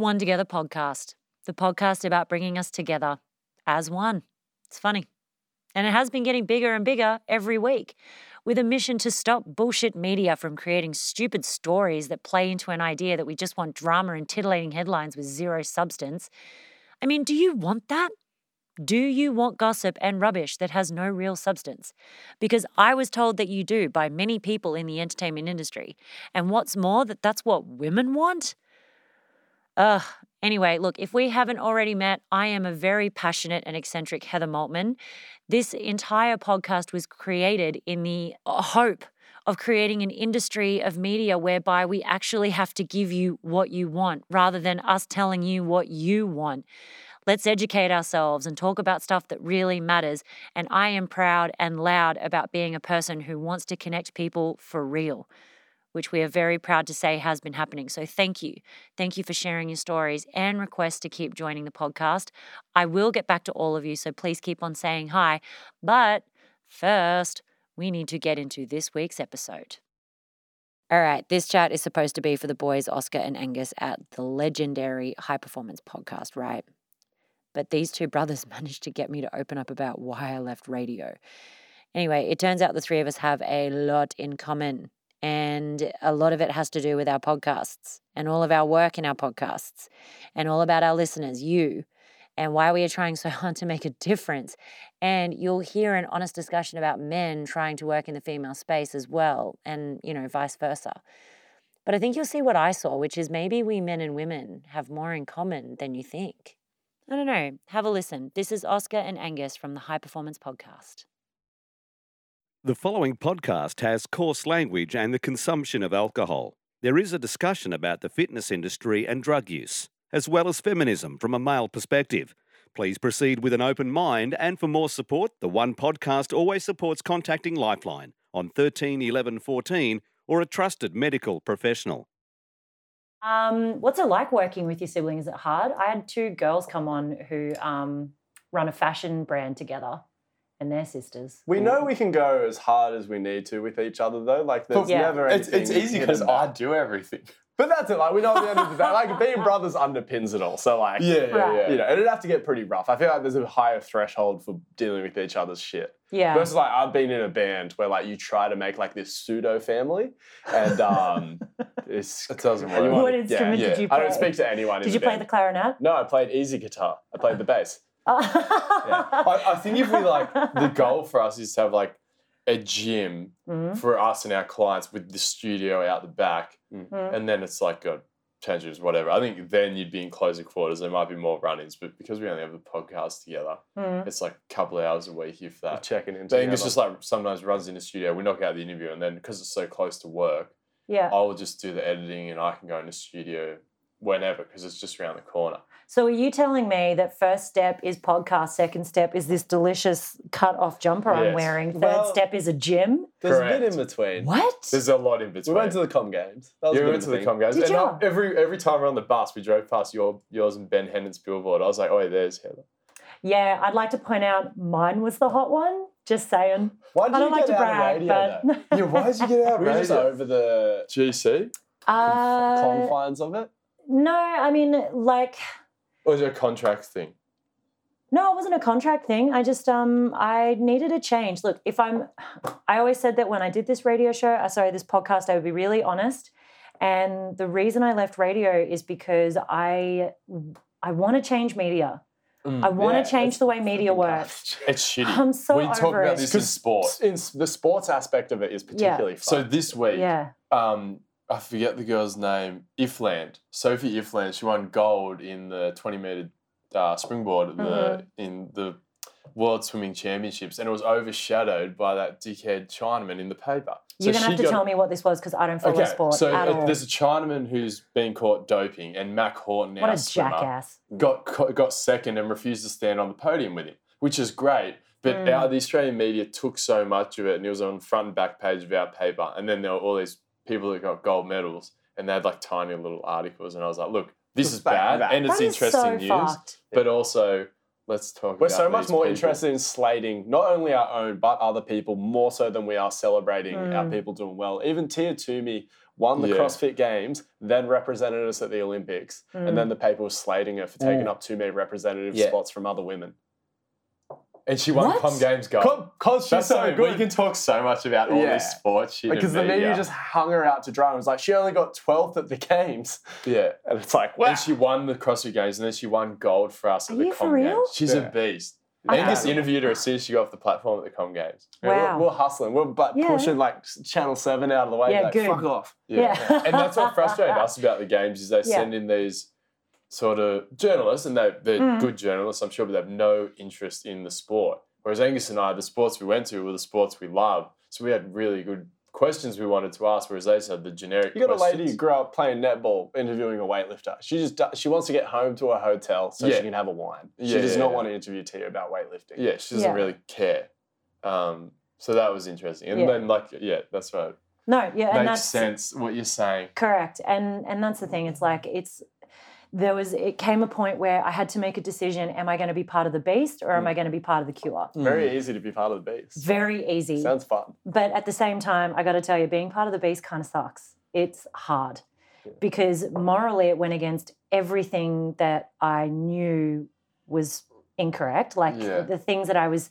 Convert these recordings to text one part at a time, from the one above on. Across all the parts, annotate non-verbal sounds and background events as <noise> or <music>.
One Together podcast, the podcast about bringing us together as one. It's funny. And it has been getting bigger and bigger every week with a mission to stop bullshit media from creating stupid stories that play into an idea that we just want drama and titillating headlines with zero substance. I mean, do you want that? Do you want gossip and rubbish that has no real substance? Because I was told that you do by many people in the entertainment industry. And what's more, that that's what women want? Ugh. Anyway, look, if we haven't already met, I am a very passionate and eccentric Heather Maltman. This entire podcast was created in the uh, hope of creating an industry of media whereby we actually have to give you what you want rather than us telling you what you want. Let's educate ourselves and talk about stuff that really matters. And I am proud and loud about being a person who wants to connect people for real, which we are very proud to say has been happening. So thank you. Thank you for sharing your stories and requests to keep joining the podcast. I will get back to all of you, so please keep on saying hi. But first, we need to get into this week's episode. All right, this chat is supposed to be for the boys, Oscar and Angus, at the legendary High Performance Podcast, right? But these two brothers <laughs> managed to get me to open up about why I left radio. Anyway, it turns out the three of us have a lot in common. And a lot of it has to do with our podcasts and all of our work in our podcasts and all about our listeners, you, and why we are trying so <laughs> hard to make a difference. And you'll hear an honest discussion about men trying to work in the female space as well, and, you know, vice versa. But I think you'll see what I saw, which is maybe we men and women have more in common than you think. I don't know. Have a listen. This is Oscar and Angus from the High Performance Podcast. The following podcast has coarse language and the consumption of alcohol. There is a discussion about the fitness industry and drug use, as well as feminism from a male perspective. Please proceed with an open mind, and for more support, the One Podcast always supports contacting Lifeline on 13 11 14 or a trusted medical professional. Um, what's it like working with your siblings? Is it hard? I had two girls come on who um, run a fashion brand together, and they're sisters. We know we can go as hard as we need to with each other, though. Like, there's Yeah. never It's, anything. it's easy because I do everything. <laughs> But that's it. Like, we know at the end of the day, like being brothers underpins it all. So, like, Yeah, yeah, Right. yeah. you know, it'd have to get pretty rough. I feel like there's a higher threshold for dealing with each other's shit. Yeah. Versus like I've been in a band where like you try to make like this pseudo family, and um, <laughs> it's It doesn't work. what instrument yeah. did you play? I don't speak to anyone. in did you the play band. the clarinet? No, I played easy guitar. I played the bass. <laughs> I, I think if we like, the goal for us is to have like a gym Mhm. for us and our clients with the studio out the back, Mhm. and then it's like got changes, whatever. I think then you'd be in closer quarters. There might be more run-ins, but because we only have the podcast together, Mhm. it's like a couple of hours a week if We're that. checking in. But Angus together. just like sometimes runs in the studio. We knock out the interview, and then because it's so close to work, Yeah. I will just do the editing, and I can go in the studio whenever because it's just around the corner. So are you telling me that first step is podcast, second step is this delicious cut off jumper I'm wearing, third Well- step is a gym? there's a bit in between. What? There's a lot in between. We went to the com games. That was yeah, a we bit went to the com guys. Did and ya? I- every every time we're on the bus, we drove past your yours and Ben Hannant's billboard. I was like, oh, there's Heather. yeah, I'd like to point out mine was the hot one. Just saying. Why did I don't you like get to out of brag, radio, but though? <laughs> Yeah, why did you get out We were just over the GC? uh, confines of it. no, I mean like Or is it a contract thing? No, it wasn't a contract thing. I just um I needed a change. Look, if I'm I always said that when I did this radio show, uh, sorry, this podcast, I would be really honest. And the reason I left radio is because I I want to change media. Mm. I want Yeah, to change the way media works. <laughs> It's shitty. I'm so we talk over about it. this in sports. In the sports aspect of it is particularly So fun. this week, Yeah. um, I forget the girl's name. Iffland, Sophie Iffland. She won gold in the 20 meter uh, springboard the Mhm. in the World Swimming Championships, and it was overshadowed by that dickhead Chinaman in the paper. You're gonna have to got- tell me what this was because I don't follow Okay, sport so at all. there's a Chinaman who's been caught doping, and Mack Horton, What a jackass. got got second and refused to stand on the podium with him, which is great. But Mm. our, the Australian media took so much of it, and it was on front and back page of our paper. And then there were all these people that got gold medals, and they had like tiny little articles. And I was like, look, this Just is back bad, that. and it's That is interesting so news, fucked. but also let's talk. About we're about so much these more people. interested in slating not only our own but other people more so than we are celebrating our Mm. people doing well. Even Tia Toomey won the Yeah. CrossFit Games, then represented us at the Olympics, and then the paper was slating her for taking up too many representative Yeah. spots from other women. And she won What? Com Games gold. Because she's That's so so good. You can talk so much about all Yeah. this sports shit. Because the and media just hung her out to dry and was like, she only got 12th at the games. yeah. And it's like, wow. And she won the CrossFit Games, and then she won gold for us at Are the you for real? Games. She's Yeah. a beast. I Angus interviewed her as soon as she got off the platform at the Com Games. Wow. We're, we're hustling. We're but Yeah. pushing like Channel 7 out of the way. Yeah, like, good. fuck off. Yeah. and that's what frustrated us about the games is they <laughs> Yeah. send in these sort of journalists, and they, they're Mm. good journalists, I'm sure, but they have no interest in the sport. Whereas Angus and I, the sports we went to were the sports we love. So we had really good questions we wanted to ask, whereas they just had the generic You got a lady who grew up playing netball, interviewing a weightlifter. She just do- she wants to get home to a hotel so Yeah. she can have a wine. She Yeah, does yeah, not yeah. want to interview Tia about weightlifting. Yeah, she doesn't Yeah. really care. Um, so that was interesting. And Yeah. then, like, yeah, that's right. no, yeah, and Makes that's sense what you're saying. Correct. And and that's the thing. It's like it's there was it came a point where I had to make a decision, am I going to be part of the beast or am mm. I going to be part of the cure? Mm. Very easy to be part of the beast. Very easy. Sounds fun. but at the same time, I got to tell you being part of the beast kind of sucks. It's hard. Because morally it went against everything that I knew was incorrect. Like Yeah. the things that I was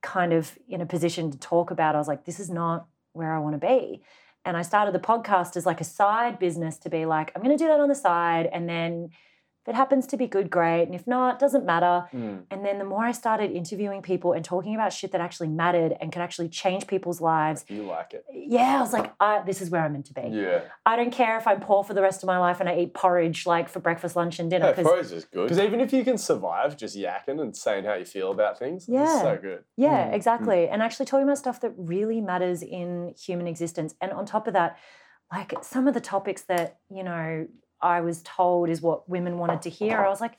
kind of in a position to talk about, I was like, this is not where I want to be. And I started the podcast as like a side business to be like, I'm going to do that on the side. And then if it happens to be good, great. And if not, doesn't matter. Mm. And then the more I started interviewing people and talking about shit that actually mattered and could actually change people's lives, You like it. yeah, I was like, I, this is where I'm meant to be. Yeah. I don't care if I'm poor for the rest of my life and I eat porridge like for breakfast, lunch, and dinner. Yeah, 'cause- pros is good. Because even if you can survive just yakking and saying how you feel about things, Yeah. it's so good. Yeah, Mm, exactly. And actually talking about stuff that really matters in human existence. And on top of that, like some of the topics that, you know, I was told is what women wanted to hear. I was like,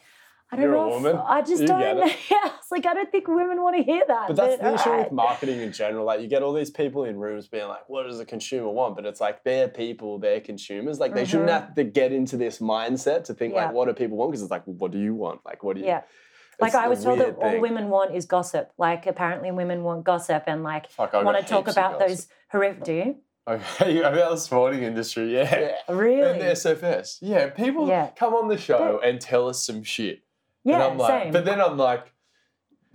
I don't You're a know. if- I just You don't. <laughs> Yeah, I was like, I don't think women want to hear that. But that's the issue alright. with marketing in general. Like you get all these people in rooms being like, "What does the consumer want?" But it's like they're people, they're consumers. Like they shouldn't Mhm. have to get into this mindset to think Yeah. like, "What do people want?" Because it's like, "What do you want?" Like, what do you? Yeah. Like I was told that all thing. women want is gossip. Like apparently women want gossip and like I want to talk about those horrific. Do you Okay, <laughs> about the sporting industry, yeah. Yeah. really? And the SFS. Yeah, people Yeah. come on the show and tell us some shit. yeah, and I'm like, same. but then I'm like,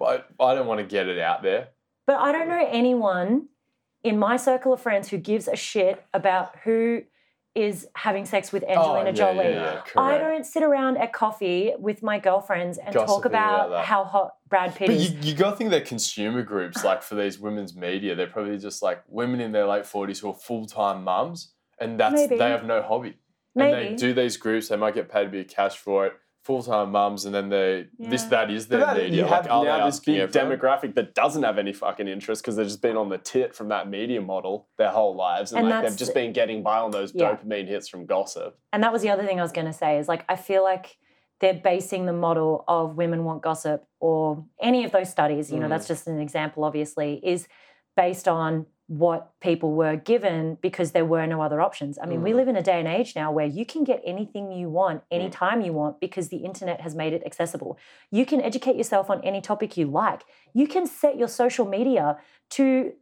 I, I don't want to get it out there. But I don't know anyone in my circle of friends who gives a shit about who is having sex with oh, Angelina oh, yeah, Jolie. Yeah, yeah, I don't sit around at coffee with my girlfriends and talk about about, how hot Brad Pitt But is. you, you got to think they're consumer groups, like for these women's media, they're probably just like women in their late 40s who are full time mums, and that's Maybe. they have no hobby. Maybe. And they do these groups, they might get paid a bit of cash for it, full time mums, and then they this that is But their that, media. you like, have now this big everyone? demographic that doesn't have any fucking interest because they've just been on the tit from that media model their whole lives, and, And like they've just been getting by on those Yeah. dopamine hits from gossip. and that was the other thing I was going to say is like I feel like they're basing the model of women want gossip or any of those studies, you know, Mm. that's just an example obviously, is based on what people were given because there were no other options. I mean, we Mm. live in a day and age now where you can get anything you want anytime you want because the internet has made it accessible. You can educate yourself on any topic you like. You can set your social media to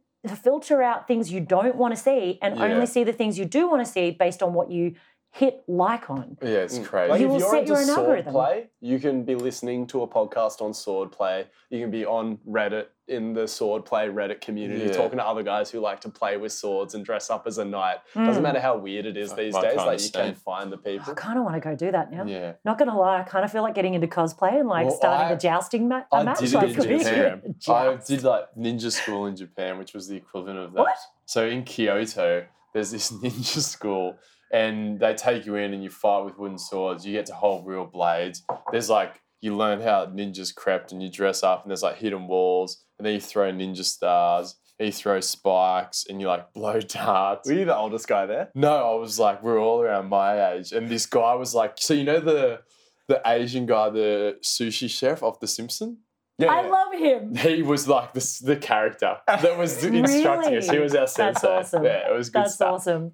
filter out things you don't want to see and Yeah. only see the things you do want to see based on what you hit like on. Yeah, it's Mm. crazy. Like You if will you're set into your own algorithm. play, you can be listening to a podcast on sword play. You can be on Reddit in the sword play Reddit community, Yeah. talking to other guys who like to play with swords and dress up as a knight. Doesn't Mm. matter how weird it is Fuck, these I days. can't Like you can understand. find the people. I kind of want to go do that now. yeah. Not gonna lie, I kind of feel like getting into cosplay and like Well, starting I- a jousting ma- a <laughs> I match. did like, it in really Japan. I did like ninja school in Japan, which was the equivalent of that. What? So in Kyoto, there's this <laughs> ninja school, and they take you in and you fight with wooden swords. You get to hold real blades. There's like you learn how ninjas crept, and you dress up, and there's like hidden walls, and then you throw ninja stars, and you throw spikes, and you like blow darts. Were you the oldest guy there? No, I was like, we're all around my age, and this guy was like, so you know the the Asian guy, the sushi chef of The Simpsons. Yeah. I love him. He was like the, the character that was <laughs> instructing us. He was our That's sensei. awesome. Yeah, it was good That's stuff. awesome.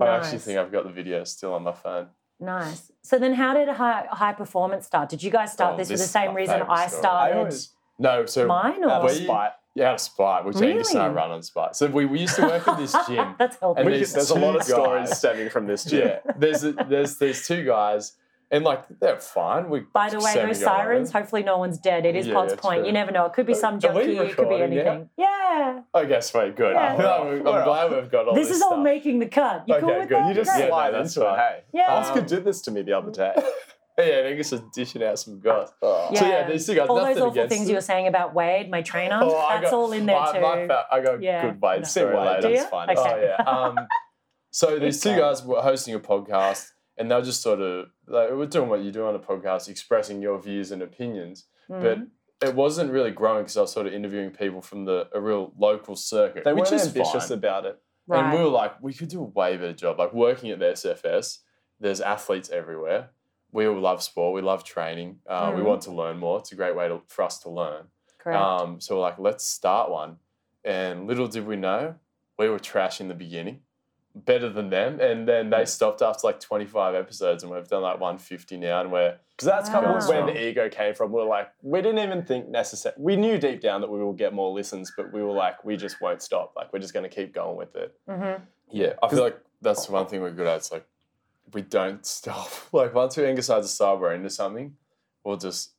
I actually think I've got the video still on my phone. Nice. So then, how did high, high performance start? Did you guys start Oh, this for the same reason I started I always No, so mine? out Or of spite. Yeah, out of spite. Which Angus and I run on spite. So we, we used to work at this <laughs> gym. That's helpful. And We these could- there's a lot two of stories stemming from this gym. yeah, there's a, there's there's two guys, and like they're fine. We By the way, semi those sirens, it. hopefully no one's dead. It is Yeah, Pod's yeah, point. true. You never know. It could be some Are we junkie, it could be recording now? anything. Yeah. Okay, sweet, good. Yeah. I'm, <laughs> I'm glad we've got all This this, is all stuff. making the cut. You cool Okay, with good. that? You just Great. Yeah, slide no, that's into it. fine. Hey, Yeah. Oscar did this to me the other day. <laughs> Yeah, I think it's just dishing out some goss. Oh. Yeah. So yeah, these two guys. all those awful against things them. you were saying about Wade, my trainer. Oh, that's got- all in there I, too. my I got Yeah. good Wade No. story Wade, later. Do it's fine. Okay. Oh yeah. Um, so <laughs> these two guys were hosting a podcast, and they were just sort of like we're doing what you do on a podcast, expressing your views and opinions. But Mhm. it wasn't really growing because I was sort of interviewing people from the a real local circuit, They which weren't is ambitious fine. about it. And we were like, we could do a way better job. Like working at the SFS, there's athletes everywhere. We all love sport. We love training. Uh, We Mhm. want to learn more. It's a great way to, for us to learn. Correct. Um, so we're like, let's start one. And little did we know, we were trash in the beginning, better than them. And then they stopped after like 25 episodes, and we've done like 150 now. And we're Because that's kind of where the ego came from. We're like, we didn't even think necessary. We knew deep down that we will get more listens, but we were like, we just won't stop. Like, we're just going to keep going with it. Mhm. yeah, I feel like that's one thing we're good at. It's like we don't <laughs> stop. Like once we decide to start, we're into something, we'll just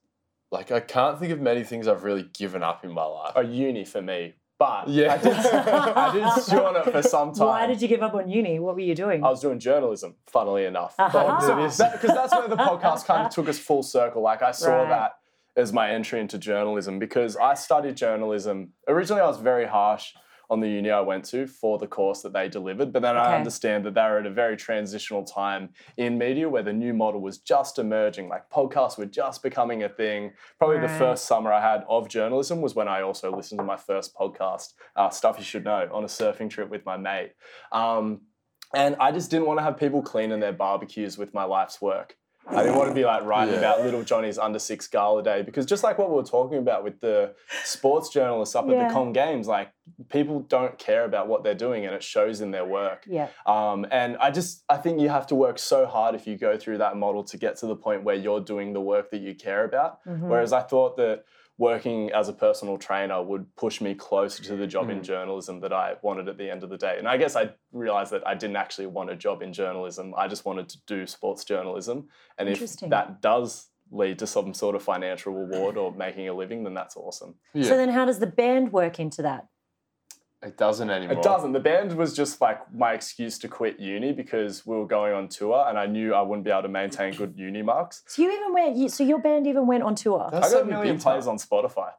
like I can't think of many things I've really given up in my life. A uni for me. But Yeah. I did, I did <laughs> stew on it for some time. Why did you give up on uni? What were you doing? I was doing journalism, funnily enough. Uh-huh. Aha. Because that's where the podcast kind of took us full circle. Like I saw Right. that as my entry into journalism because I studied journalism. Originally, I was very harsh on the uni I went to for the course that they delivered, but then I understand that they were at a very transitional time in media where the new model was just emerging. Like podcasts were just becoming a thing. Probably the first summer I had of journalism was when I also listened to my first podcast, uh, Stuff You Should Know, on a surfing trip with my mate. Um, and I just didn't want to have people cleaning their barbecues with my life's work. I didn't want to be like writing Yeah. about little Johnny's under six gala day because just like what we were talking about with the sports journalists up at the Com Games, like people don't care about what they're doing and it shows in their work. yeah. Um, and I just I think you have to work so hard if you go through that model to get to the point where you're doing the work that you care about. Mhm. Whereas I thought that working as a personal trainer would push me closer to the job in Mm. journalism that I wanted at the end of the day. And I guess I realized that I didn't actually want a job in journalism. I just wanted to do sports journalism. And if that does lead to some sort of financial reward or making a living, then that's awesome. Yeah. So then, how does the band work into that? It doesn't anymore. It doesn't. The band was just like my excuse to quit uni because we were going on tour and I knew I wouldn't be able to maintain good <laughs> uni marks. So you even went. You, so your band even went on tour. That's I got a so million plays on Spotify.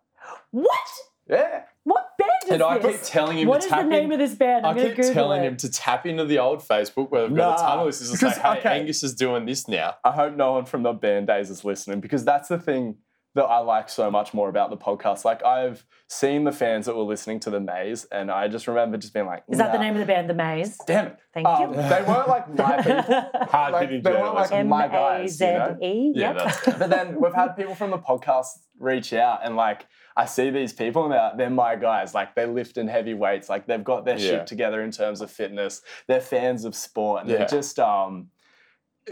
What? Yeah. What band is And I keep telling him What to is the name in. of this band? I'm I keep Google telling it. him to tap into the old Facebook where they've got a Nah, ton of listeners and say, because- hey, okay. Angus is doing this now. I hope no one from the band days is listening because that's the thing that I like so much more about the podcast. Like I've seen the fans that were listening to the Maze, and I just remember just being like, Is that the name of the band, The Maze? Damn it! Thank Um, you. They weren't like my <laughs> people. Hard Like, hitting they weren't like journalism. my guys, Z you know? E. Yeah, <laughs> But then we've had people from the podcast reach out, and like I see these people, and they're, they're my guys. Like they're lifting heavy weights. Like they've got their Yeah. shit together in terms of fitness. They're fans of sport, and Yeah. they're just um.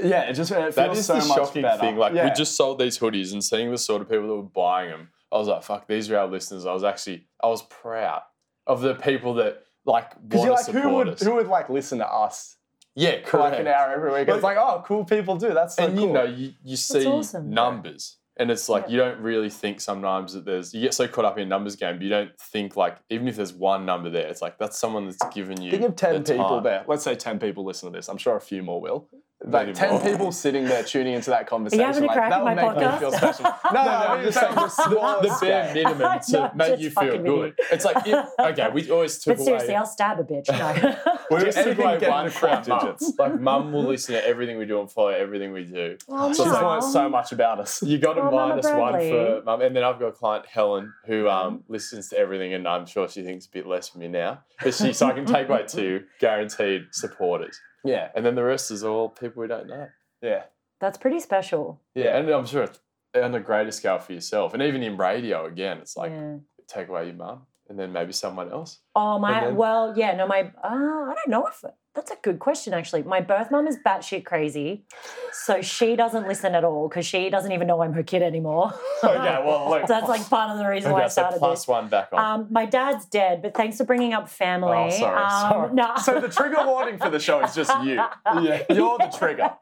Yeah, it just it feels That is so the much shocking better. thing. Like yeah. we just sold these hoodies and seeing the sort of people that were buying them, I was like, "Fuck, these are our listeners." I was actually, I was proud of the people that like Because want you're to like, who would us. who would like listen to us yeah, for like an hour every week? Like- it's like, oh, cool people do. That's so and cool. you know, you, you see awesome. numbers, and it's like Yeah. you don't really think sometimes that there's you get so caught up in numbers game, but you don't think like even if there's one number there, it's like that's someone that's given you. Think of ten the people time. there. Let's say ten people listen to this. I'm sure a few more will. Like Maybe ten people sitting there tuning into that conversation. having a like, crack that at would my make me podcast? feel special. <laughs> No, no, I'm just saying the the, the bare minimum to No, make you feel good. idiot. It's like if, okay, we always took But seriously, away. I'll stab a bitch. No. <laughs> We Just just took away one to from quad mum. digits. Like mum will listen to everything we do and follow everything we do. oh, She's So no. learned so much about us. You got to Oh, minus one for mum, and then I've got a client Helen who um, listens to everything, and I'm sure she thinks a bit less of me now. But she, so I can take away <laughs> two guaranteed supporters, Yeah, and then the rest is all people we don't know. yeah. That's pretty special. Yeah, and I'm sure it's on a greater scale for yourself, and even in radio again, it's like yeah. take away your mum. and then maybe someone else. Oh my, then- well, yeah, no, my, uh, I don't know if that's a good question actually. My birth mum is batshit crazy, so she doesn't listen at all because she doesn't even know I'm her kid anymore. Okay, well, <laughs> look. so that's like part of the reason why I started plus this. one back on. Um, my dad's dead, but thanks for bringing up family. Oh, sorry. Um, sorry. <laughs> No, So the trigger warning for the show is just you. <laughs> yeah. You're the trigger.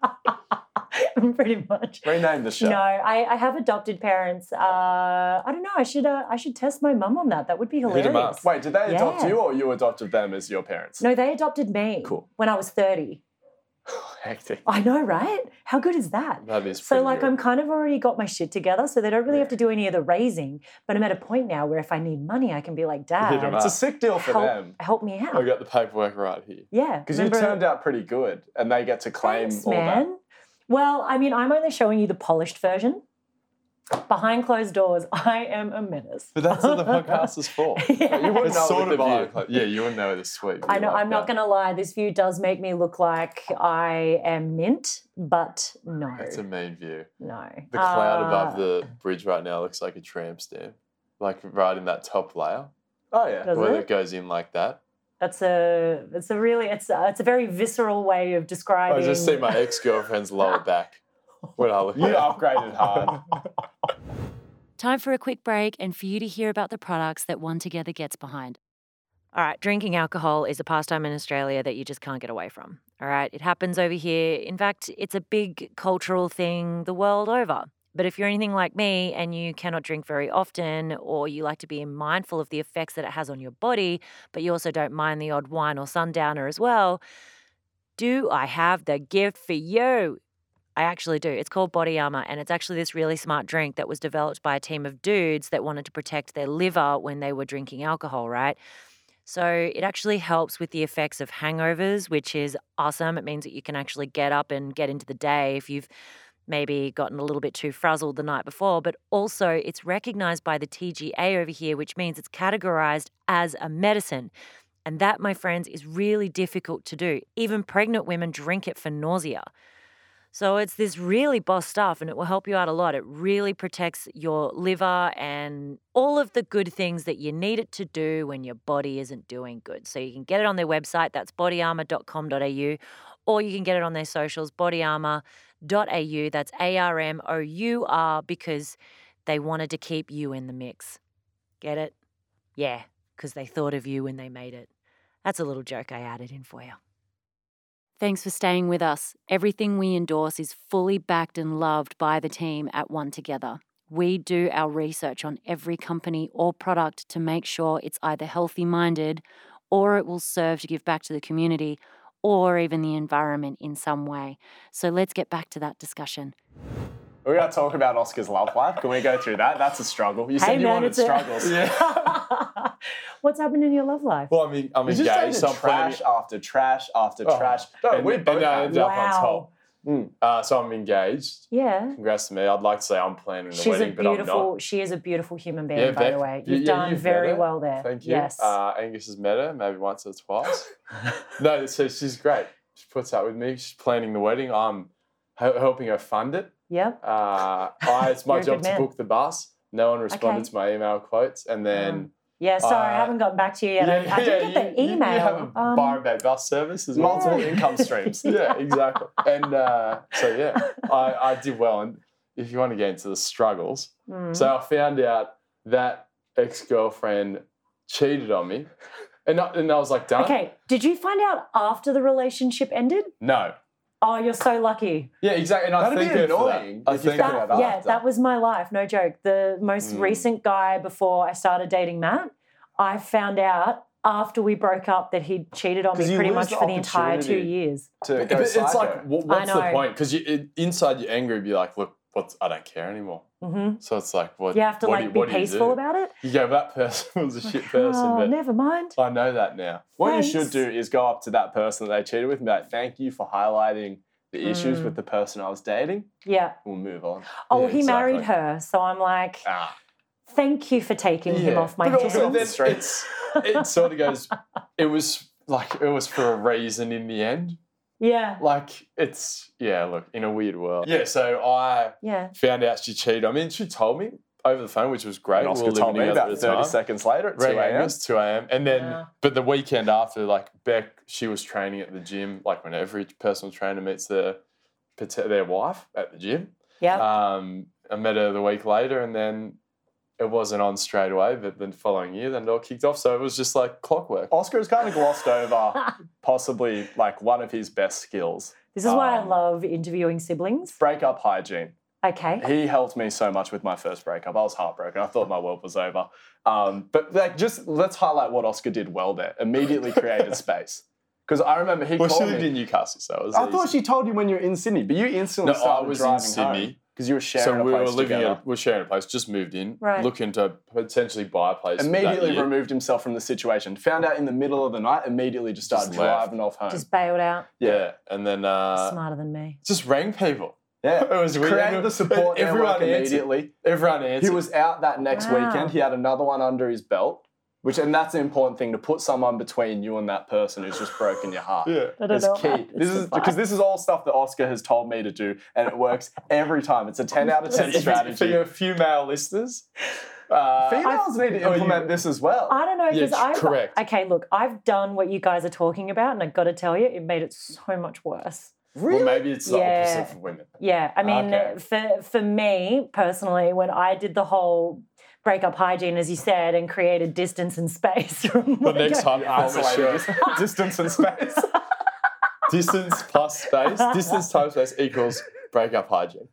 <laughs> pretty much. Rename the show. No, I, I have adopted parents. Uh, I don't know. I should uh, I should test my mum on that. That would be Hit 'em hilarious. up. Wait, did they adopt you or you adopted them as your parents? No, they adopted me Cool. when I was thirty. <laughs> Hectic. I know, right? How good is that? that is So pretty like good. I'm kind of already got my shit together, so they don't really have to do any of the raising. But I'm at a point now where if I need money, I can be like, Hit Dad, 'em It's a up. sick deal for help, them. help me out. I got the paperwork right here. Yeah, Because you remember- turned out pretty good and they get to claim Thanks, all man. That. Well, I mean, I'm only showing you the polished version. Behind closed doors, <laughs> I am a menace. But that's what the podcast <laughs> is for. <laughs> Yeah. You wouldn't It's know sort with of the like, view. like- yeah, you wouldn't know the sweet. I know. like I'm not going to lie. This view does make me look like I am mint, but no, It's a mean view. no. The cloud Uh, above the bridge right now looks like a tramp stamp, like right in that top layer Oh, yeah. Does where it? it goes in like that. That's a. It's a really. It's a, it's a very visceral way of describing. I just see my ex girlfriend's lower <laughs> back when I look You at upgraded hard. Time for a quick break and for you to hear about the products that One Together gets behind. All right, drinking alcohol is a pastime in Australia that you just can't get away from. All right, it happens over here. In fact, it's a big cultural thing the world over. But if you're anything like me and you cannot drink very often, or you like to be mindful of the effects that it has on your body, but you also don't mind the odd wine or sundowner as well, do I have the gift for you? I actually do. It's called Body Armour, and it's actually this really smart drink that was developed by a team of dudes that wanted to protect their liver when they were drinking alcohol, right? So it actually helps with the effects of hangovers, which is awesome. It means that you can actually get up and get into the day if you've maybe gotten a little bit too frazzled the night before. But also, it's recognized by the TGA over here, which means it's categorized as a medicine. And that, my friends, is really difficult to do. Even pregnant women drink it for nausea. So it's this really boss stuff and it will help you out a lot. It really protects your liver and all of the good things that you need it to do when your body isn't doing good. So you can get it on their website, that's bodyarmour.com.au, or you can get it on their socials, bodyarmour.au, that's A R M O U R, because they wanted to keep you in the mix. Get it? Yeah, because they thought of you when they made it. That's a little joke I added in for you. Thanks for staying with us. Everything we endorse is fully backed and loved by the team at One Together. We do our research on every company or product to make sure it's either healthy minded or it will serve to give back to the community or even the environment in some way. So let's get back to that discussion. We're going to talk about Oscar's love life. Can we go through that? That's a struggle. You said Hey, you man, wanted struggles. a- struggles. <laughs> What's happened in your love life? Well, I mean, I'm You just engaged. So dated I'm planning. trash after trash after Oh, trash. no, and, we and, both uh, ended up on Wow. Mm. Uh, so I'm engaged. yeah. Congrats to me. I'd like to say I'm planning the She's a wedding, but I'm beautiful. not. She is a beautiful human being, Yeah, by Beck, the way. you- You've yeah, done you've very well there. Thank you. Yes. Uh, Angus has met her maybe once or twice. <laughs> no, so she's great. She puts up with me. She's planning the wedding. I'm helping her fund it. yep. Uh, I, it's <laughs> my job to book the bus. No one responded Okay. to my email quotes, and then Yeah, sorry, I Uh, haven't gotten back to you yet. I- I, did get the you- you- email. You, have a um, Byron Bay bus service as well. Multiple Yeah. income streams. <laughs> yeah, exactly. And uh, so yeah, <laughs> I, I did well. And if you want to get into the struggles, mm. so I found out that ex girlfriend cheated on me, and I, and I was like, done. Okay, did you find out after the relationship ended? No. Oh, you're so lucky. Yeah, exactly. And I That'd be think her for that. annoying I think found her- out That, yeah, after. that was my life. No joke. The most Mm. recent guy before I started dating Matt, I found out after we broke up that he'd cheated on me pretty much the for the entire two years. to go it's psycho. like, what, what's the know. point? Because you inside you're angry, be like, look, what's I don't care anymore. hmm So it's like, what? You have to like do be what do you peaceful about it. You go, that person <laughs> was a shit person, oh, but never mind. I know that now. What you should do is go up to that person that they cheated with and be like, thank you for highlighting the issues Mm. with the person I was dating. Yeah. We'll move on. Oh, Yeah, he married her, so I'm like, Ah. thank you for taking him off my But also it's it sort of goes. <laughs> It was like it was for a reason in the end. Yeah, Like it's yeah. Look, in a weird world. Yeah. So I yeah. found out she cheated. I mean, she told me. over the phone, which was great. And Oscar were told me about 30 time. seconds later at 2 Rang a.m. Angus, 2 a.m. And then, Yeah. but the weekend after, like Beck, she was training at the gym, like when every personal trainer meets their, their wife at the gym. Yeah. Um, I met her the week later, and then it wasn't on straight away. But the following year, then it all kicked off. So it was just like clockwork. Oscar has kind of glossed over <laughs> possibly like one of his best skills this is why I um, love interviewing siblings. breakup hygiene. Okay. He helped me so much with my first breakup. I was heartbroken. I thought my world was over. Um, but like, just let's highlight what Oscar did well there. Immediately created <laughs> space. Because I remember he Well, she called lived me. in Newcastle, so it was I thought she told you when you were in Sydney, but you instantly No, I started was in driving Sydney. Because you were sharing So a we were place living together. at, we are sharing a place, just moved in, Right. looking to potentially buy a place. that Immediately year. removed himself from the situation. Found out in the middle of the night. Immediately just started Just left. driving off home. Just bailed out. Yeah, and then uh, Smarter than me. just rang people. yeah, <laughs> It was weird. created the support Everyone network answered. immediately. Everyone answered. He was out that next Wow. weekend. He had another one under his belt, which and that's an important thing to put someone between you and that person who's just broken your heart. yeah. I It's know. key. This it's is because this is all stuff that Oscar has told me to do, and it works every time. It's a ten out of ten strategy For strategy. your female listeners, uh, Females need to Oh, you- implement this as well. I don't know Yeah, because I correct. okay. Look, I've done what you guys are talking about, and I got to tell you, it made it so much worse. Really? Well, maybe it's the Yeah. opposite for women. Yeah, I mean, Okay. for for me personally, when I did the whole breakup hygiene, as you said, and created distance and space <laughs> from The next high performance Isolated show. dis- distance and space. <laughs> Distance plus space, distance times space equals break up hygiene.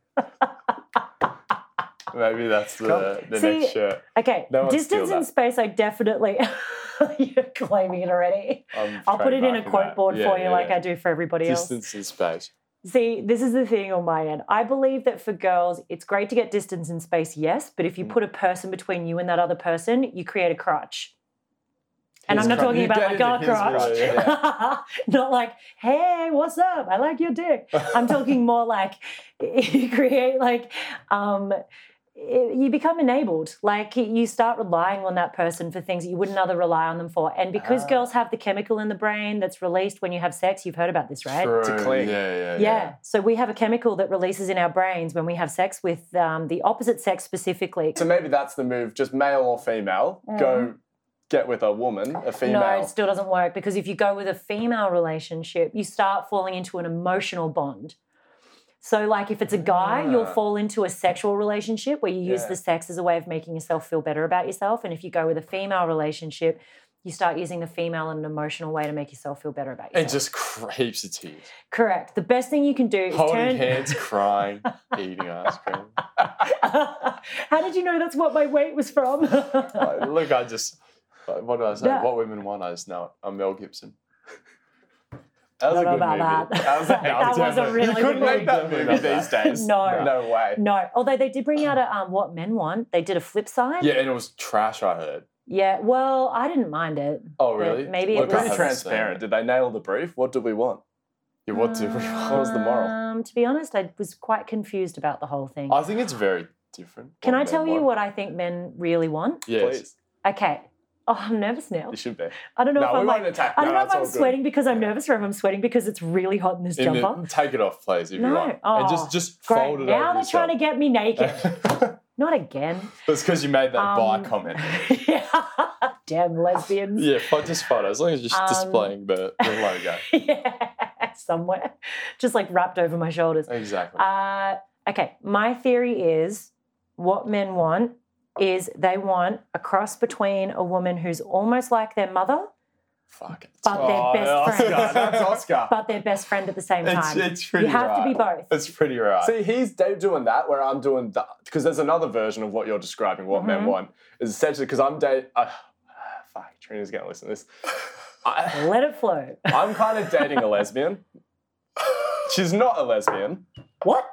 Maybe that's the, the See, next shirt. Okay, No distance steal and space. I definitely. <laughs> You're claiming it already. I'm I'll put it in a quote that. board Yeah, for you, yeah, like yeah. I do for everybody else. Distance and space. See, this is the thing on my end. I believe that for girls, it's great to get distance and space, yes, but if you Mm. put a person between you and that other person, you create a crutch. And His I'm not crutch. talking You about like our his crutch. crutch, <laughs> not like, hey, what's up? I like your dick. I'm talking <laughs> more like <laughs> you create like um it- you become enabled. Like you start relying on that person for things that you wouldn't other rely on them for. And because Ah. girls have the chemical in the brain that's released when you have sex, you've heard about this, right? True. cling. Yeah, yeah, Yeah. So we have a chemical that releases in our brains when we have sex with um, the opposite sex specifically. So maybe that's the move. Just male or female, go get with a woman, a female. No, it still doesn't work because if you go with a female relationship, you start falling into an emotional bond. So, like if it's a guy, you'll Ah. fall into a sexual relationship where you use Yeah. the sex as a way of making yourself feel better about yourself. And if you go with a female relationship, you start using the female in an emotional way to make yourself feel better about yourself. And just cr- heaps of tears. Correct. The best thing you can do is Holding turn. hands, crying, <laughs> eating ice cream. How did you know that's what my weight was from? Look, I just, what do I say? What women want, I just know it. I'm Mel Gibson. That was Don't a know good about movie. that. was a, That was a <laughs> definitely- really You good couldn't make that movie. movie these <laughs> days. No. No way. no, although they did bring out a um, what men want. They did a flip side. Yeah, and it was trash, I heard. Yeah, well, I didn't mind it. Oh, really? maybe it Look, was- Pretty haven't transparent. Did they nail the brief? What do we want? seen. Yeah, what do we <laughs> What was the moral? Um, to be honest, I was quite confused about the whole thing. I think it's very different. Can I men tell you what I think men really want? Yes. Please. Okay. Oh, I'm nervous now. You should be. I don't know No, if I'm like, attack. I don't No, know if I'm good. sweating because I'm nervous or if I'm sweating because it's really hot in this In the- jumper. take it off, please, if No. you want. and Oh, just just Great. fold it now they're trying to get me naked. <laughs> Not again. That's because you made that bi Um, comment. <laughs> yeah. Damn lesbians. Yeah, just photo. As long as you're Um, displaying the, the <laughs> logo. yeah. Somewhere. Just like wrapped over my shoulders. Exactly. Uh, okay, my theory is what men want is they want a cross between a woman who's almost like their mother, Fuck it. but their Oh, best Oscar. friend. That's Oscar. <laughs> But their best friend at the same time. it's pretty you have to be both. It's pretty right. See, he's doing that where I'm doing that because there's another version of what you're describing. What men Mhm. want is essentially because I'm dating. Uh, <sighs> fuck, Trina's gonna listen to this. I, Let it flow. I'm kind of dating a lesbian. <laughs> She's not a lesbian. What?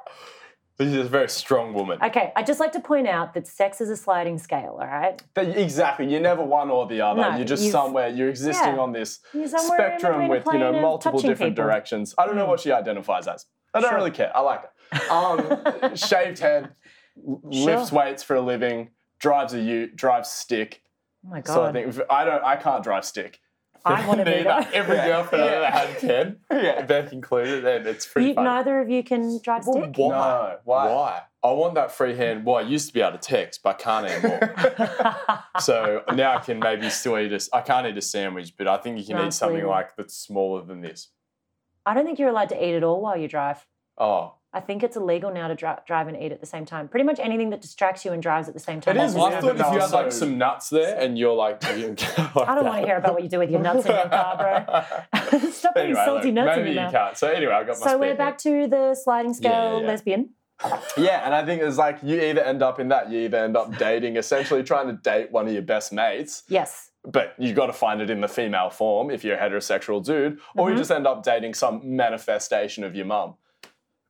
She's a very strong woman. Okay, I'd just like to point out that sex is a sliding scale, all right? That- exactly. You're never one or the other. No, you're just somewhere. You're existing Yeah. on this You're somewhere in spectrum with you know multiple different people. directions. I don't know Mm. what she identifies as. I don't Sure. really care. I like it. Um, <laughs> shaved head, lifts Sure. weights for a living, drives a ute, drives stick. Oh my god. So I think I don't. I can't drive stick. I want to be Neither. there. Every girlfriend I've ever had can. Yeah. Beck included, and it's pretty You, funny. neither of you can drive Well, stick. why? No, why? Why? I want that free hand. Well, I used to be able to text, but I can't anymore. <laughs> so now I can maybe still eat a. s- I can't eat a sandwich, but I think you can No, eat something like that's smaller than this. I don't think you're allowed to eat at all while you drive. Oh, I think it's illegal now to dri- drive and eat at the same time. Pretty much anything that distracts you and drives at the same time. It is is I weird illegal. thought if you had like some nuts there and you're like, <laughs> I don't want to hear about what you do with your nuts in your car, bro. <laughs> Stop putting anyway, salty look, nuts maybe in you your mouth. can't. So anyway, I got my. So we're back to the sliding Yeah, yeah, scale yeah. lesbian. Yeah, and I think it's like you either end up in that, you either end up dating, essentially trying to date one of your best mates, Yes. but you got to find it in the female form if you're a heterosexual dude, or you Mhm. just end up dating some manifestation of your mum,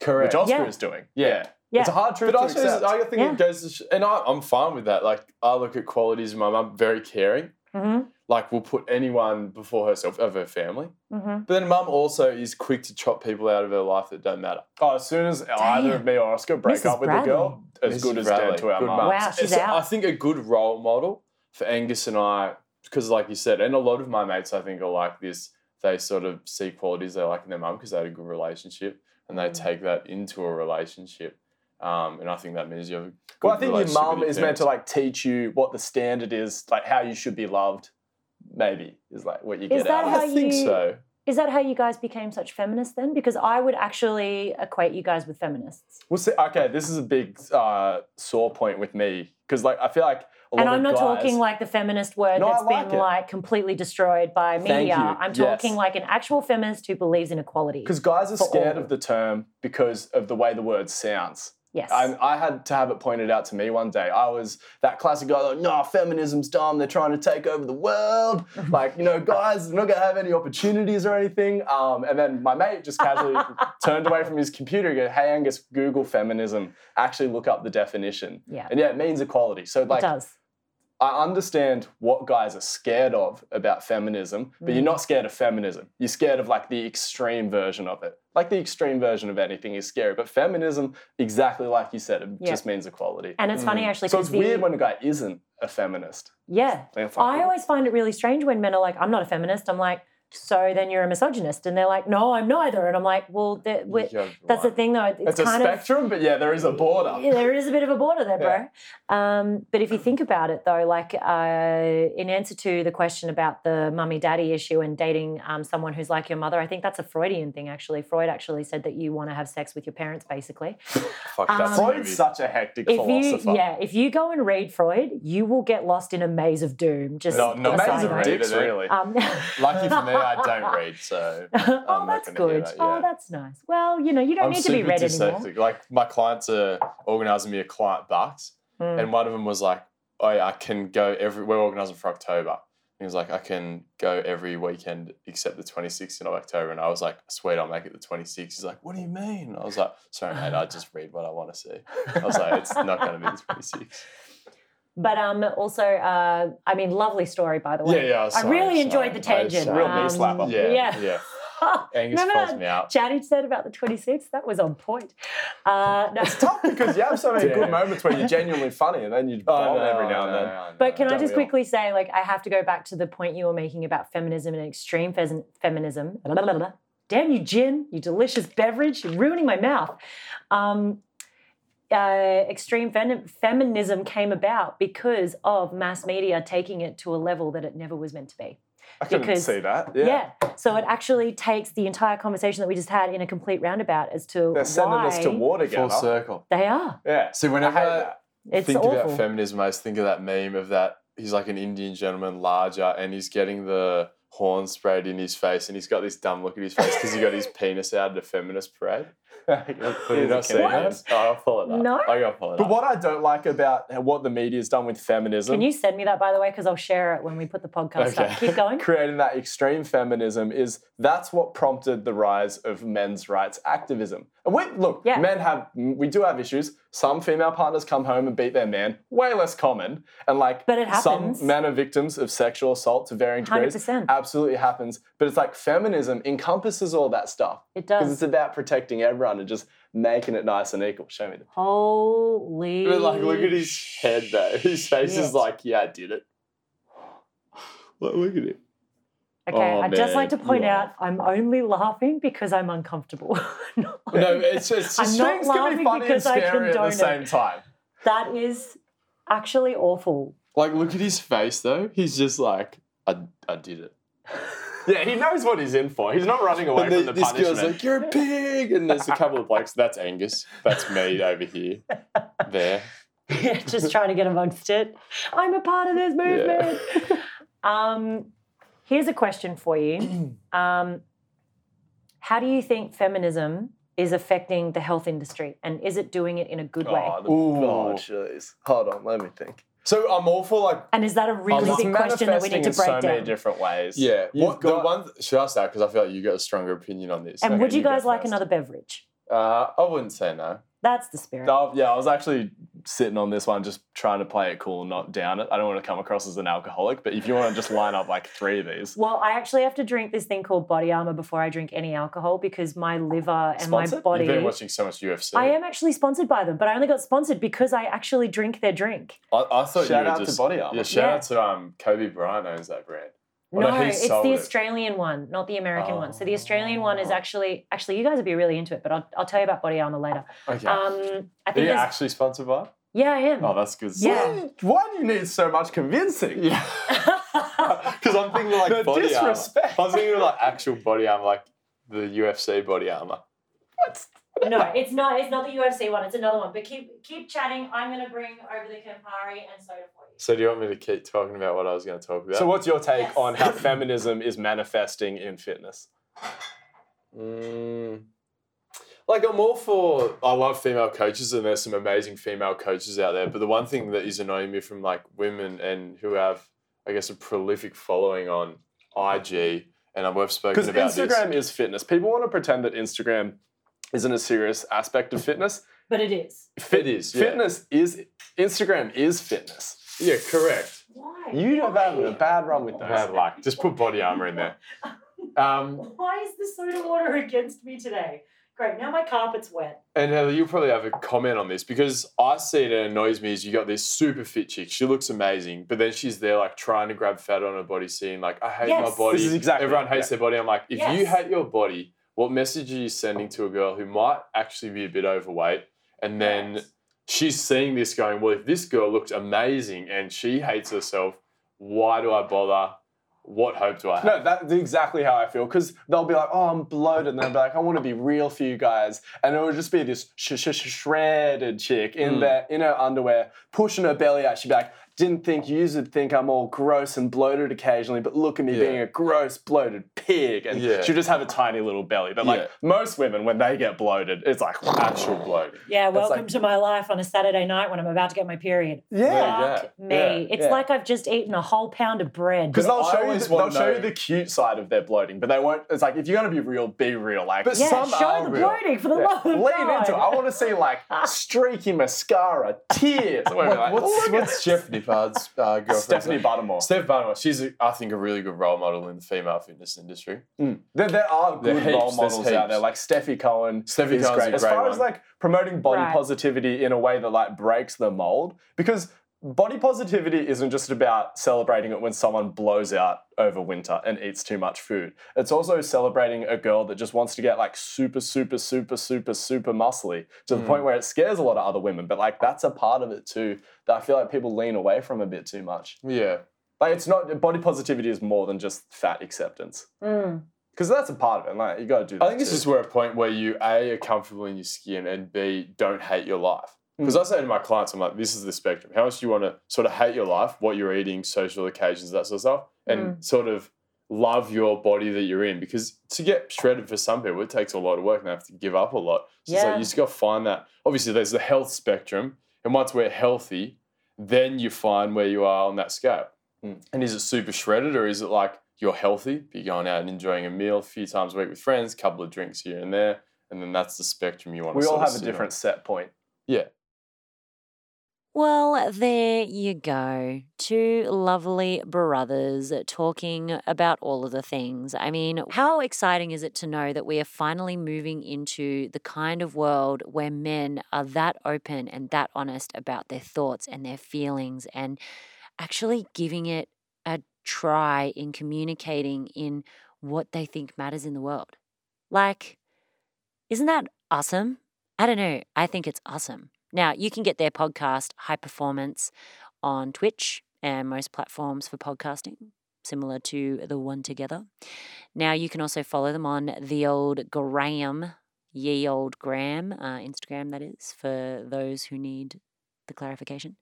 Correct. which Oscar Yeah. is doing. Yeah. Yeah. It's a hard truth But to also, accept. I think Yeah. it goes to, sh- and I, I'm fine with that. Like, I look at qualities of my mum, very caring. hmm Like, will put anyone before herself of her family. hmm But then mum also is quick to chop people out of her life that don't matter. oh, as soon as either of me or Oscar break Mrs. up with Bradley. a girl, as Mrs. good as Bradley, dead to our mum. mum. Wow, she's So out. I think a good role model for Angus and I, because like you said, and a lot of my mates I think are like this. They sort of see qualities they like in their mum because they had a good relationship, and they Mm. take that into a relationship. Um, and I think that means you have a good Well, I think your relationship mum is meant to like teach you what the standard is, like how you should be loved. Maybe is like what you get that out of how it. I think you- so. Is that how you guys became such feminists then? Because I would actually equate you guys with feminists. Well, see, okay, this is a big uh, sore point with me because, like, I feel like a lot And I'm not guys, talking like the feminist word No, that's like been it. like completely destroyed by media. I'm Yes. talking like an actual feminist who believes in equality. because guys are scared all. of the term because of the way the word sounds. Yes. I, I had to have it pointed out to me one day. I was that classic guy, like, no, feminism's dumb. They're trying to take over the world. <laughs> like, you know, guys, they're not going to have any opportunities or anything. Um, and then my mate just casually <laughs> turned away from his computer and go, hey, Angus, Google feminism. Actually look up the definition. yeah, And yeah, it means equality. So, it like, does. I understand what guys are scared of about feminism, but you're Mm. not scared of feminism. You're scared of like the extreme version of it. Like the extreme version of anything is scary, but feminism, exactly like you said, it Yeah. just means equality. And it's funny Mm. actually So because it's weird when a guy isn't a feminist. yeah, They're I always find it really strange when men are like, "I'm not a feminist." I'm like, "So then you're a misogynist?" And they're like, "No, I'm neither." And I'm like, "Well, we- that's the thing though. It's, it's a kind of spectrum, but yeah, there is a border. Yeah, there is a bit of a border there, bro. Yeah. Um, but if you think about it, though, like uh, in answer to the question about the mummy daddy issue and dating um, someone who's like your mother, I think that's a Freudian thing. Actually, Freud actually said that you want to have sex with your parents, basically. <laughs> Fuck that Um, Freud's such a hectic If you, philosopher. yeah, if you go and read Freud, you will get lost in a maze of doom. Just No, no a Maze of dicks, it, really. Um, Lucky for <laughs> me, I don't read, so <laughs> oh, not that's good. that, Oh, that's nice. Well, you know, you don't I'm need to be read anymore. dyslexic. Like my clients are organising me a client box, Mm. and one of them was like, "Oh, yeah, I can go every. We're organising for October." He was like, "I can go every weekend except the 26th of October," and I was like, "Sweet, I'll make it the 26th." He's like, "What do you mean?" I was like, "Sorry, mate, I just <laughs> read what I want to see." I was like, "It's not going to be the 26th." <laughs> But um, also, uh, I mean, lovely story, by the way. Yeah, yeah. I really sorry. enjoyed the tangent. Real knee Um, slapper. Yeah, Yeah. yeah. <laughs> Angus Remember calls that me out. Chatty said about the 26th? That was on point. Uh, no. It's tough because you have so many Yeah. <laughs> good moments where you're genuinely funny and then you <laughs> Oh, bomb no, every now and no, then. no, But can I just we all? quickly say, like, I have to go back to the point you were making about feminism and extreme fes- feminism. Blah, blah, blah, blah. Damn you, gin, you delicious beverage. You're ruining my mouth. Um, uh, extreme fem- feminism came about because of mass media taking it to a level that it never was meant to be. I couldn't because- see that. Yeah. So it actually takes the entire conversation that we just had in a complete roundabout as to They're sending why us to war Full circle. they are. Yeah. See, I whenever hate I, think awful. about feminism, I just think of that meme of that he's like an Indian gentleman, larger, and he's getting the horn sprayed in his face, and he's got this dumb look at his face because he got his <laughs> penis out at a feminist parade. Have you He's a not seen that? Oh, I'll follow that. No. I gotta follow that. But what I don't like about what the media's done with feminism, Can you send me that, by the way? Because I'll share it when we put the podcast Okay. up. Keep going. <laughs> creating that extreme feminism is that's what prompted the rise of men's rights activism. We look, Yeah. men have we do have issues. Some female partners come home and beat their man, way less common. And like But it happens. some men are victims of sexual assault to varying degrees. 100%. Absolutely happens. But it's like feminism encompasses all that stuff. It does. Because it's about protecting everyone and just making it nice and equal. Show me the Holy. But, like, look at his head though. <laughs> His face Shit. is like, yeah, I did it. <sighs> Look at him. Okay, Oh, I'd just like to point are. out I'm only laughing because I'm uncomfortable. <laughs> Not- No, it's just, I'm not laughing be funny and because I at the same time. that is actually awful. like look at his face though. He's just like, I, I did it. <laughs> Yeah, he knows what he's in for. He's not running away And from the- the this girl's like, "You're a pig," and there's a couple of blokes. That's Angus. That's me over here. <laughs> There. Yeah, just trying to get amongst it. I'm a part of this movement. um, here's a question for you. <clears throat> Um, how do you think feminism is affecting the health industry, and is it doing it in a good way? Oh, the- Ooh. oh, jeez. Hold on, let me think. So I'm all for like, And is that a really big question that we need to in break so many down? different ways. yeah. You've What the one? Should I ask that because I feel like you got a stronger opinion on this. And Okay, would you you guys like first. another beverage? Uh, I wouldn't say no. That's the spirit. Oh, yeah, I was actually sitting on this one, just trying to play it cool, not down it. I don't want to come across as an alcoholic, but if you want to just line up like three of these, Well, I actually have to drink this thing called Body Armour before I drink any alcohol because my liver and my Sponsored? body. You've been watching so much UFC. I am actually sponsored by them, but I only got sponsored because I actually drink their drink. I, I thought shout you were out just, to Body Armour. Yeah, shout Yeah. out to um Kobe Bryant owns that brand. Oh, no, no, it's sold the it. Australian one, not the American one. So the Australian one is Oh. actually actually you guys would be really into it, but I'll, I'll tell you about Body Armour later. Okay. Um, I Are you actually sponsored by? yeah, I am. Oh, that's good. Yeah. Why, why do you need so much convincing? Yeah. <laughs> Because I'm thinking like The Body Armour. disrespect. I was thinking like actual body armor, like the UFC body armor. No, it's not. It's not the UFC one. It's another one. But keep keep chatting. I'm gonna bring over the Campari and soda for you. So do you want me to keep talking about what I was going to talk about? So, what's your take Yes. on how <laughs> feminism is manifesting in fitness? Mm, like I'm all for. I love female coaches, and there's some amazing female coaches out there. But the one thing that is annoying me from like women and who have, I guess, a prolific following on IG, and we've spoken Because about Instagram this. is fitness. People want to pretend that Instagram isn't a serious aspect of fitness. But it is. Fit- is. yeah. Fitness is Instagram is fitness. Yeah, correct. Why? You don't have had a bad run with I had those. luck. Just put Body Armour in there. <laughs> Um, Why is the soda water against me today? Great. Now my carpet's wet. And Heather, you'll probably have a comment on this because I see it and annoys me is you got this super fit chick. She looks amazing, but then she's there like trying to grab fat on her body, saying like, I hate Yes. my body. This is exactly- Everyone hates their body. I'm like, if you hate your body, what message are you sending to a girl who might actually be a bit overweight? And then Correct. she's seeing this going, well, if this girl looks amazing and she hates herself, why do I bother? What hope do I have? No, that's exactly how I feel. Because they'll be like, "Oh, I'm bloated," and they'll be like, "I want to be real for you guys," and it would just be this sh- sh- sh- shredded chick in Mm. their in her underwear, pushing her belly out. She'd be like, "Didn't think you would think I'm all gross and bloated occasionally, but look at me Yeah. being a gross bloated pig." And Yeah. she'd just have a tiny little belly. But like Yeah. most women, when they get bloated, it's like Actual oh. bloating. Yeah, That's welcome like- to my life on a Saturday night when I'm about to get my period. yeah. Fuck me. Yeah, It's yeah. like I've just eaten a whole pound of bread. Because they'll I show you, always the, they'll show you the cute side of their bloating, but they won't. It's like if you're gonna be real, be real. Like, But yeah, some show are the real. bloating for the Yeah. love of Lean God. into it. I want to see like streaky mascara, tears. Wait, <laughs> Like, like, what's look at what's Jeff Nippard's uh, <laughs> girlfriend? Stephanie Buttermore. Steph Buttermore. She's, a, I think, a really good role model in the female fitness industry. Mm. There, there are There good are role heaps, there's models out there, like Stefi Cohen. Stefi is Cohen's a great. As great far as like promoting body Right. positivity in a way that like breaks the mold, because body positivity isn't just about celebrating it when someone blows out over winter and eats too much food. It's also celebrating a girl that just wants to get like super, super, super, super, super muscly to the Mm. point where it scares a lot of other women. But like that's a part of it too that I feel like people lean away from a bit too much. Yeah. Like it's not body positivity is more than just fat acceptance. Mm. Because that's a part of it. Like you got to do. That I think it's too. just where a point where you A, are comfortable in your skin, and B, don't hate your life. Because Mm. I say to my clients, I'm like, this is the spectrum. How much do you want to sort of hate your life, what you're eating, social occasions, that sort of stuff, and sort of love your body that you're in? Because to get shredded for some people, it takes a lot of work and they have to give up a lot. So it's like Yeah. you just got to find that. Obviously, there's the health spectrum, and once we're healthy, then you find where you are on that scale. Mm. And is it super shredded, or is it like you're healthy, you're going out and enjoying a meal a few times a week with friends, couple of drinks here and there, and then that's the spectrum you want we to all sort of have a sit on. different set point. Yeah. Well, there you go. Two lovely brothers talking about all of the things. I mean, how exciting is it to know that we are finally moving into the kind of world where men are that open and that honest about their thoughts and their feelings and actually giving it a try in communicating in what they think matters in the world. Like, isn't that awesome? I don't know. I think it's awesome. Now, you can get their podcast, High Performance, on Twitch and most platforms for podcasting, similar to the one together. Now, you can also follow them on the old Graham, ye old Graham, uh, Instagram, that is, for those who need the clarification.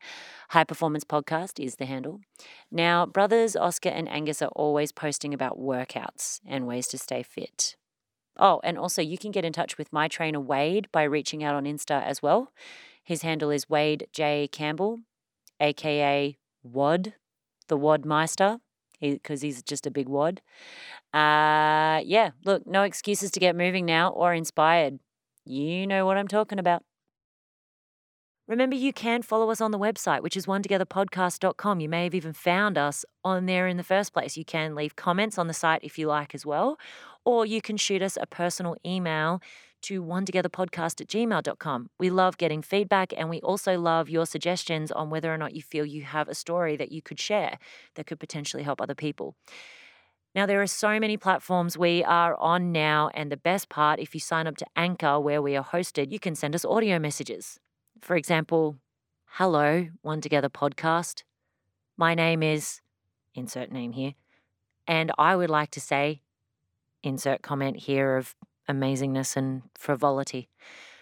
High Performance Podcast is the handle. Now, brothers Oscar and Angus are always posting about workouts and ways to stay fit. Oh, and also you can get in touch with my trainer Wade by reaching out on Insta as well. His handle is Wade J Campbell, aka Wad, the Wad Meister, because he's just a big wad. Uh, yeah, look, no excuses to get moving now or inspired. You know what I'm talking about. Remember, you can follow us on the website, which is onetogetherpodcast.com. You may have even found us on there in the first place. You can leave comments on the site if you like as well, or you can shoot us a personal email to onetogetherpodcast at gmail.com. We love getting feedback and we also love your suggestions on whether or not you feel you have a story that you could share that could potentially help other people. Now, there are so many platforms we are on now, and the best part, if you sign up to Anchor, where we are hosted, you can send us audio messages. For example, hello, One Together podcast. My name is, insert name here, and I would like to say, insert comment here of amazingness and frivolity.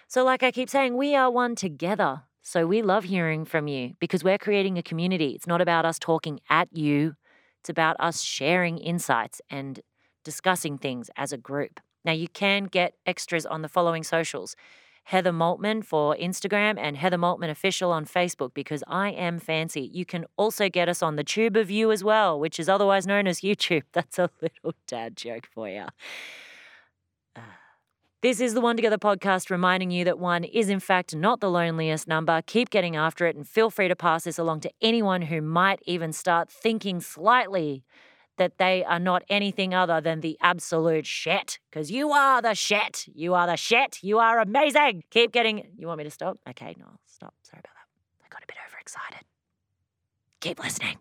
So, like I keep saying, we are one together. So, we love hearing from you because we're creating a community. It's not about us talking at you, it's about us sharing insights and discussing things as a group. Now, you can get extras on the following socials Heather Maltman for Instagram and Heather Maltman Official on Facebook because I am fancy. You can also get us on the Tube of You as well, which is otherwise known as YouTube. <laughs> That's a little dad joke for you. This is the One Together podcast reminding you that one is, in fact, not the loneliest number. Keep getting after it and feel free to pass this along to anyone who might even start thinking slightly that they are not anything other than the absolute shit. Because you are the shit. You are the shit. You are amazing. Keep getting. You want me to stop? Okay, no, stop. Sorry about that. I got a bit overexcited. Keep listening.